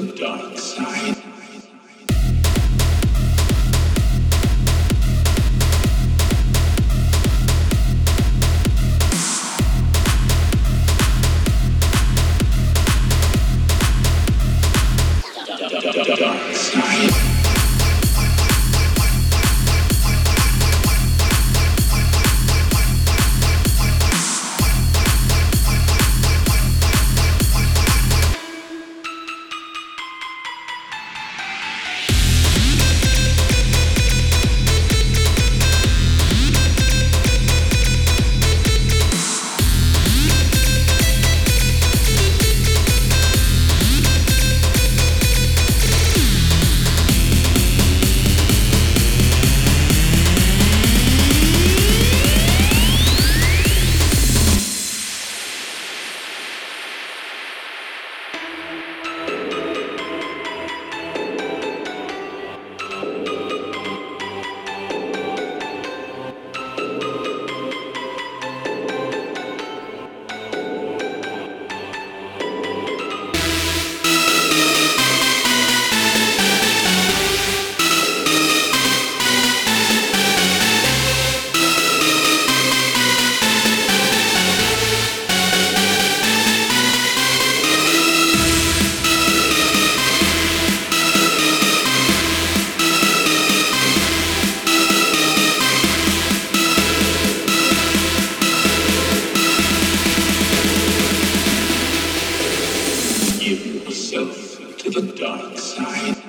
the dark side. Dark side.